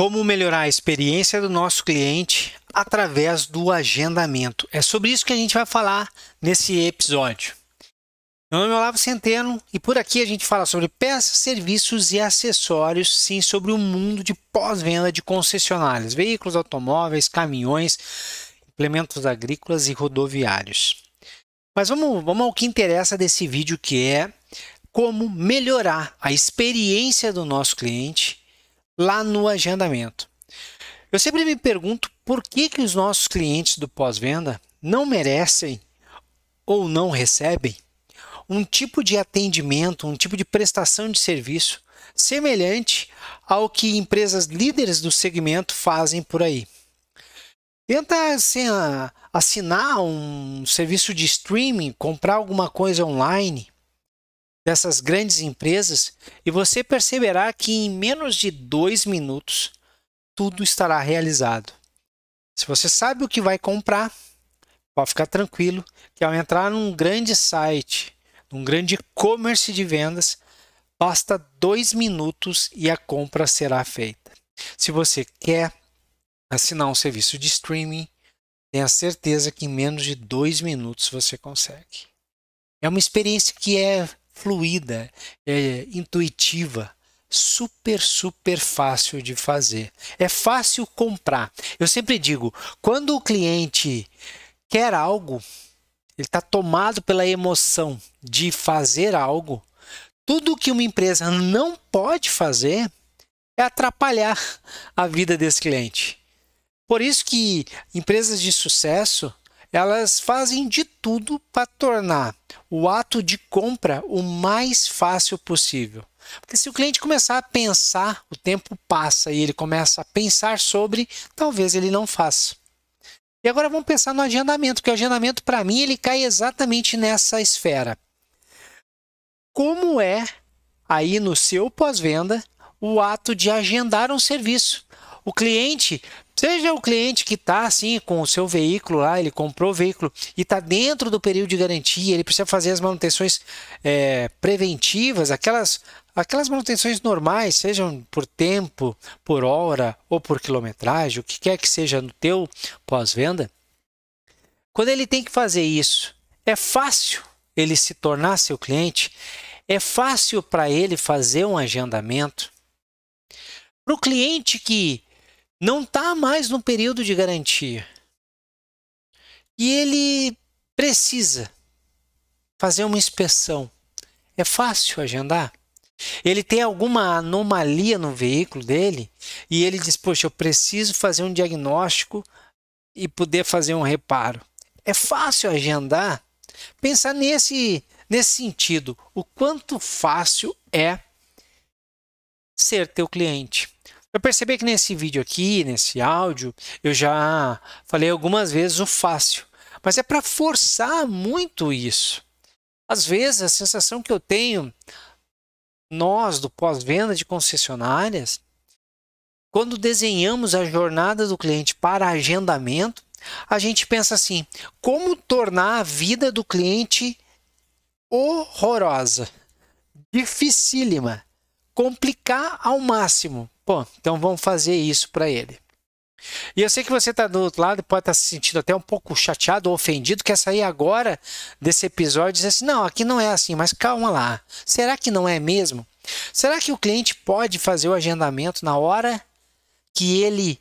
Como melhorar a experiência do nosso cliente através do agendamento. É sobre isso que a gente vai falar nesse episódio. Meu nome é Olavo Centeno e por aqui a gente fala sobre peças, serviços e acessórios, sim, sobre o mundo de pós-venda de concessionárias, veículos automóveis, caminhões, implementos agrícolas e rodoviários. Mas vamos, vamos ao que interessa desse vídeo, que é como melhorar a experiência do nosso cliente lá no agendamento. Eu sempre me pergunto por que, que os nossos clientes do pós-venda não merecem ou não recebem um tipo de atendimento, um tipo de prestação de serviço semelhante ao que empresas líderes do segmento fazem por aí. Tenta assim, assinar um serviço de streaming, comprar alguma coisa online, dessas grandes empresas e você perceberá que em menos de dois minutos tudo estará realizado. Se você sabe o que vai comprar, pode ficar tranquilo que ao entrar num grande site, num grande e-commerce de vendas, basta dois minutos e a compra será feita. Se você quer assinar um serviço de streaming, tenha certeza que em menos de dois minutos você consegue. É uma experiência que é fluida, é intuitiva, super, super fácil de fazer. É fácil comprar. Eu sempre digo, quando o cliente quer algo, ele está tomado pela emoção de fazer algo. Tudo que uma empresa não pode fazer é atrapalhar a vida desse cliente. Por isso que empresas de sucesso elas fazem de tudo para tornar o ato de compra o mais fácil possível. Porque se o cliente começar a pensar, o tempo passa e ele começa a pensar sobre, talvez ele não faça. E agora vamos pensar no agendamento, porque o agendamento para mim ele cai exatamente nessa esfera. Como é aí no seu pós-venda o ato de agendar um serviço? O cliente Seja o cliente que está assim com o seu veículo lá, ele comprou o veículo e está dentro do período de garantia, ele precisa fazer as manutenções é, preventivas, aquelas, aquelas manutenções normais, sejam por tempo, por hora ou por quilometragem, o que quer que seja no teu pós-venda. Quando ele tem que fazer isso, é fácil ele se tornar seu cliente, é fácil para ele fazer um agendamento. Para o cliente que não está mais no período de garantia. E ele precisa fazer uma inspeção. É fácil agendar? Ele tem alguma anomalia no veículo dele e ele diz: Poxa, eu preciso fazer um diagnóstico e poder fazer um reparo. É fácil agendar? Pensar nesse, nesse sentido: o quanto fácil é ser teu cliente. Eu percebi que nesse vídeo aqui, nesse áudio, eu já falei algumas vezes o fácil, mas é para forçar muito isso. Às vezes a sensação que eu tenho, nós do pós-venda de concessionárias, quando desenhamos a jornada do cliente para agendamento, a gente pensa assim: como tornar a vida do cliente horrorosa, dificílima, complicar ao máximo. Pô, então vamos fazer isso para ele. E eu sei que você está do outro lado pode estar tá se sentindo até um pouco chateado ou ofendido, quer sair agora desse episódio e dizer assim: não, aqui não é assim, mas calma lá. Será que não é mesmo? Será que o cliente pode fazer o agendamento na hora que ele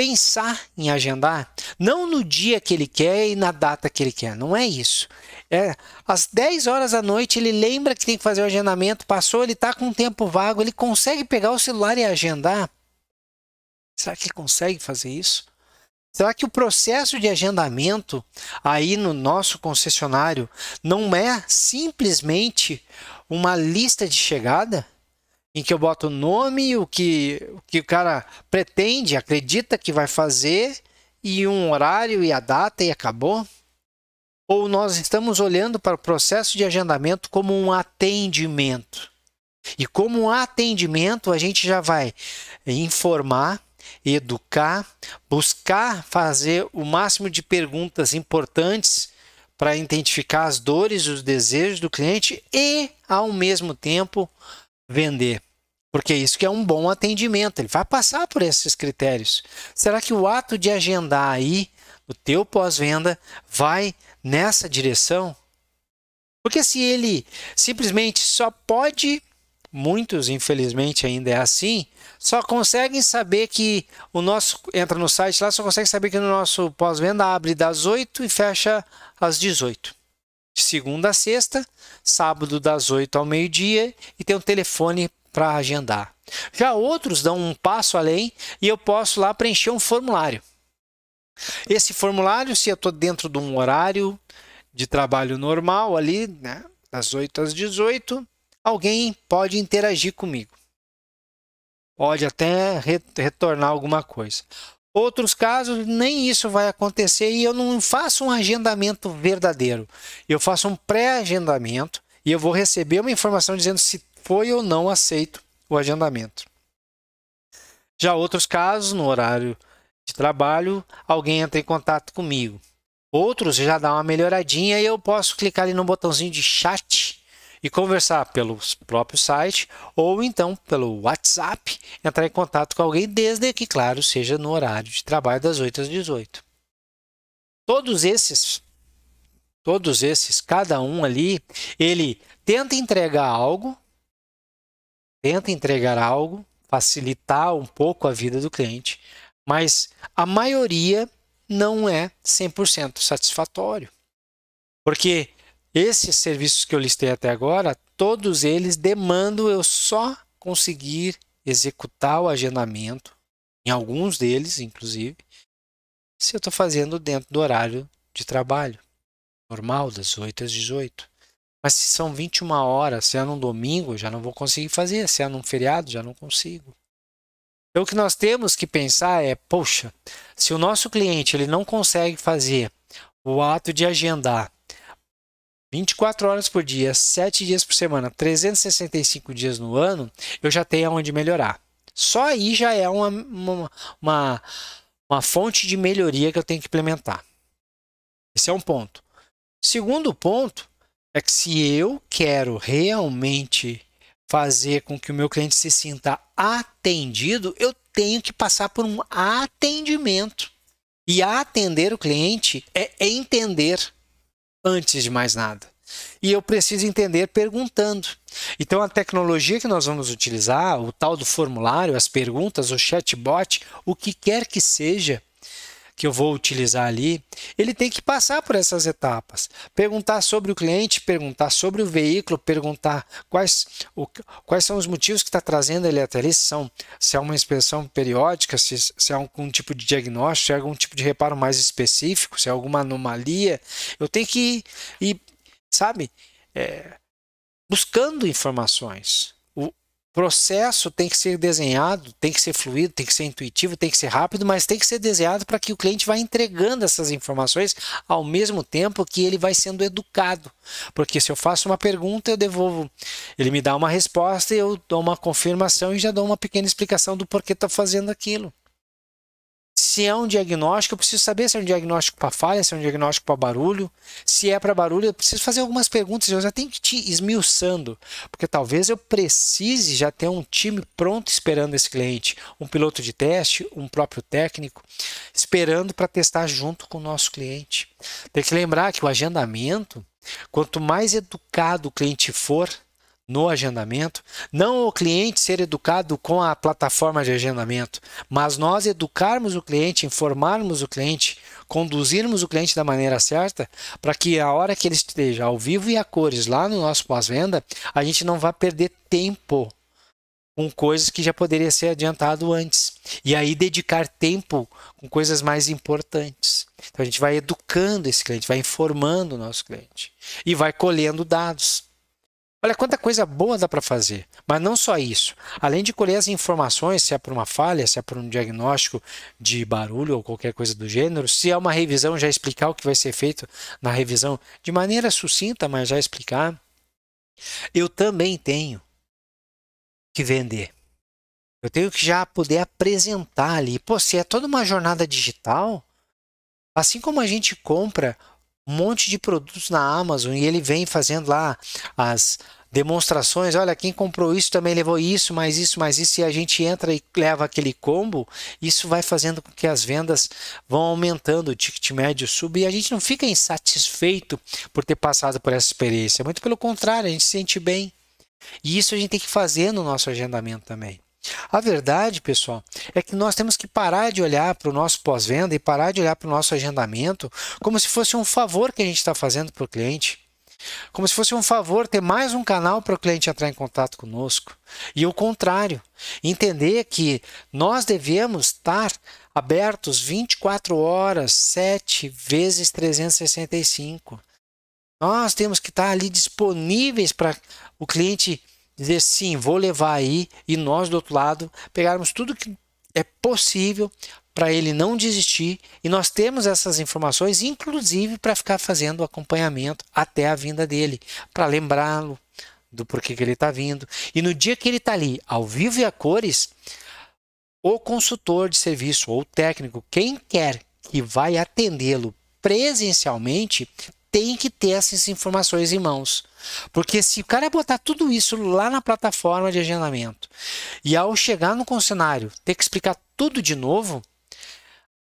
pensar em agendar? Não no dia que ele quer e na data que ele quer, não é isso. É, às 10 horas da noite ele lembra que tem que fazer o agendamento, passou, ele está com um tempo vago, ele consegue pegar o celular e agendar? Será que ele consegue fazer isso? Será que o processo de agendamento aí no nosso concessionário não é simplesmente uma lista de chegada? Em que eu boto o nome, o que, o que o cara pretende, acredita que vai fazer, e um horário e a data e acabou? Ou nós estamos olhando para o processo de agendamento como um atendimento? E como um atendimento, a gente já vai informar, educar, buscar fazer o máximo de perguntas importantes para identificar as dores os desejos do cliente e, ao mesmo tempo, vender. Porque isso que é um bom atendimento, ele vai passar por esses critérios. Será que o ato de agendar aí o teu pós-venda vai nessa direção? Porque se ele simplesmente só pode, muitos infelizmente ainda é assim, só conseguem saber que o nosso entra no site lá, só consegue saber que o nosso pós-venda abre das 8 e fecha às 18. De segunda a sexta, sábado das 8 ao meio-dia e tem um telefone para agendar. Já outros dão um passo além e eu posso lá preencher um formulário. Esse formulário, se eu estou dentro de um horário de trabalho normal ali, né, das 8 às 18, alguém pode interagir comigo. Pode até retornar alguma coisa. Outros casos, nem isso vai acontecer e eu não faço um agendamento verdadeiro. Eu faço um pré-agendamento e eu vou receber uma informação dizendo se foi ou não aceito o agendamento. Já outros casos, no horário de trabalho, alguém entra em contato comigo. Outros já dá uma melhoradinha e eu posso clicar ali no botãozinho de chat e conversar pelo próprio site ou então pelo WhatsApp, entrar em contato com alguém, desde que, claro, seja no horário de trabalho das 8 às 18. Todos esses, todos esses, cada um ali, ele tenta entregar algo tenta entregar algo, facilitar um pouco a vida do cliente, mas a maioria não é 100% satisfatório. Porque esses serviços que eu listei até agora, todos eles demandam eu só conseguir executar o agendamento, em alguns deles, inclusive, se eu estou fazendo dentro do horário de trabalho normal, das 8 às 18. Mas se são 21 horas, se é num domingo, já não vou conseguir fazer. Se é num feriado, já não consigo. Então, o que nós temos que pensar é, poxa, se o nosso cliente ele não consegue fazer o ato de agendar 24 horas por dia, 7 dias por semana, 365 dias no ano, eu já tenho aonde melhorar. Só aí já é uma, uma, uma, uma fonte de melhoria que eu tenho que implementar. Esse é um ponto. Segundo ponto é que se eu quero realmente fazer com que o meu cliente se sinta atendido, eu tenho que passar por um atendimento. E atender o cliente é entender antes de mais nada. E eu preciso entender perguntando. Então, a tecnologia que nós vamos utilizar, o tal do formulário, as perguntas, o chatbot, o que quer que seja, que eu vou utilizar ali, ele tem que passar por essas etapas. Perguntar sobre o cliente, perguntar sobre o veículo, perguntar quais, o, quais são os motivos que está trazendo ele até ali, se, são, se é uma inspeção periódica, se, se é algum tipo de diagnóstico, se é algum tipo de reparo mais específico, se é alguma anomalia. Eu tenho que ir, ir sabe, é, buscando informações processo tem que ser desenhado, tem que ser fluido, tem que ser intuitivo, tem que ser rápido, mas tem que ser desenhado para que o cliente vá entregando essas informações ao mesmo tempo que ele vai sendo educado. Porque se eu faço uma pergunta, eu devolvo, ele me dá uma resposta, eu dou uma confirmação e já dou uma pequena explicação do porquê estou fazendo aquilo se é um diagnóstico, eu preciso saber se é um diagnóstico para falha, se é um diagnóstico para barulho. Se é para barulho, eu preciso fazer algumas perguntas. Eu já tenho que te esmiuçando, porque talvez eu precise já ter um time pronto esperando esse cliente, um piloto de teste, um próprio técnico, esperando para testar junto com o nosso cliente. Tem que lembrar que o agendamento, quanto mais educado o cliente for, no agendamento, não o cliente ser educado com a plataforma de agendamento, mas nós educarmos o cliente, informarmos o cliente, conduzirmos o cliente da maneira certa, para que a hora que ele esteja ao vivo e a cores lá no nosso pós-venda, a gente não vá perder tempo com coisas que já poderia ser adiantado antes. E aí dedicar tempo com coisas mais importantes. Então a gente vai educando esse cliente, vai informando o nosso cliente e vai colhendo dados. Olha quanta coisa boa dá para fazer. Mas não só isso. Além de colher as informações, se é por uma falha, se é por um diagnóstico de barulho ou qualquer coisa do gênero, se é uma revisão, já explicar o que vai ser feito na revisão de maneira sucinta, mas já explicar. Eu também tenho que vender. Eu tenho que já poder apresentar ali. Pô, se é toda uma jornada digital, assim como a gente compra um monte de produtos na Amazon e ele vem fazendo lá as demonstrações, olha, quem comprou isso também levou isso, mais isso, mais isso, e a gente entra e leva aquele combo, isso vai fazendo com que as vendas vão aumentando, o ticket médio sube, e a gente não fica insatisfeito por ter passado por essa experiência, muito pelo contrário, a gente se sente bem. E isso a gente tem que fazer no nosso agendamento também. A verdade, pessoal, é que nós temos que parar de olhar para o nosso pós-venda e parar de olhar para o nosso agendamento como se fosse um favor que a gente está fazendo para o cliente. Como se fosse um favor ter mais um canal para o cliente entrar em contato conosco. E o contrário, entender que nós devemos estar abertos 24 horas, 7 vezes 365. Nós temos que estar ali disponíveis para o cliente dizer sim, vou levar aí, e nós do outro lado pegarmos tudo que é possível para ele não desistir e nós temos essas informações, inclusive para ficar fazendo o acompanhamento até a vinda dele, para lembrá-lo do porquê que ele está vindo. E no dia que ele está ali, ao vivo e a cores, o consultor de serviço ou técnico, quem quer que vai atendê-lo presencialmente, tem que ter essas informações em mãos. Porque se o cara botar tudo isso lá na plataforma de agendamento e ao chegar no concessionário ter que explicar tudo de novo,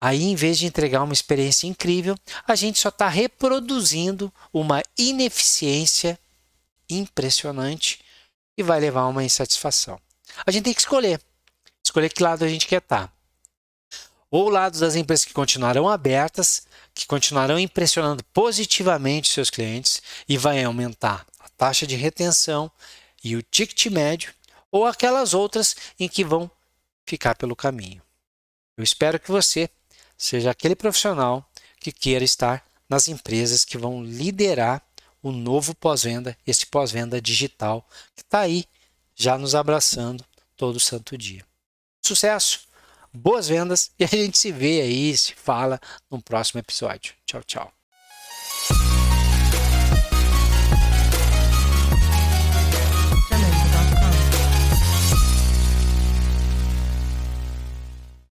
aí em vez de entregar uma experiência incrível, a gente só está reproduzindo uma ineficiência impressionante e vai levar a uma insatisfação. A gente tem que escolher. Escolher que lado a gente quer estar. Ou lado das empresas que continuarão abertas, que continuarão impressionando positivamente seus clientes e vai aumentar a taxa de retenção e o ticket médio, ou aquelas outras em que vão ficar pelo caminho. Eu espero que você seja aquele profissional que queira estar nas empresas que vão liderar o novo pós-venda, esse pós-venda digital que está aí já nos abraçando todo santo dia. Sucesso! Boas vendas e a gente se vê aí, se fala no próximo episódio. Tchau, tchau.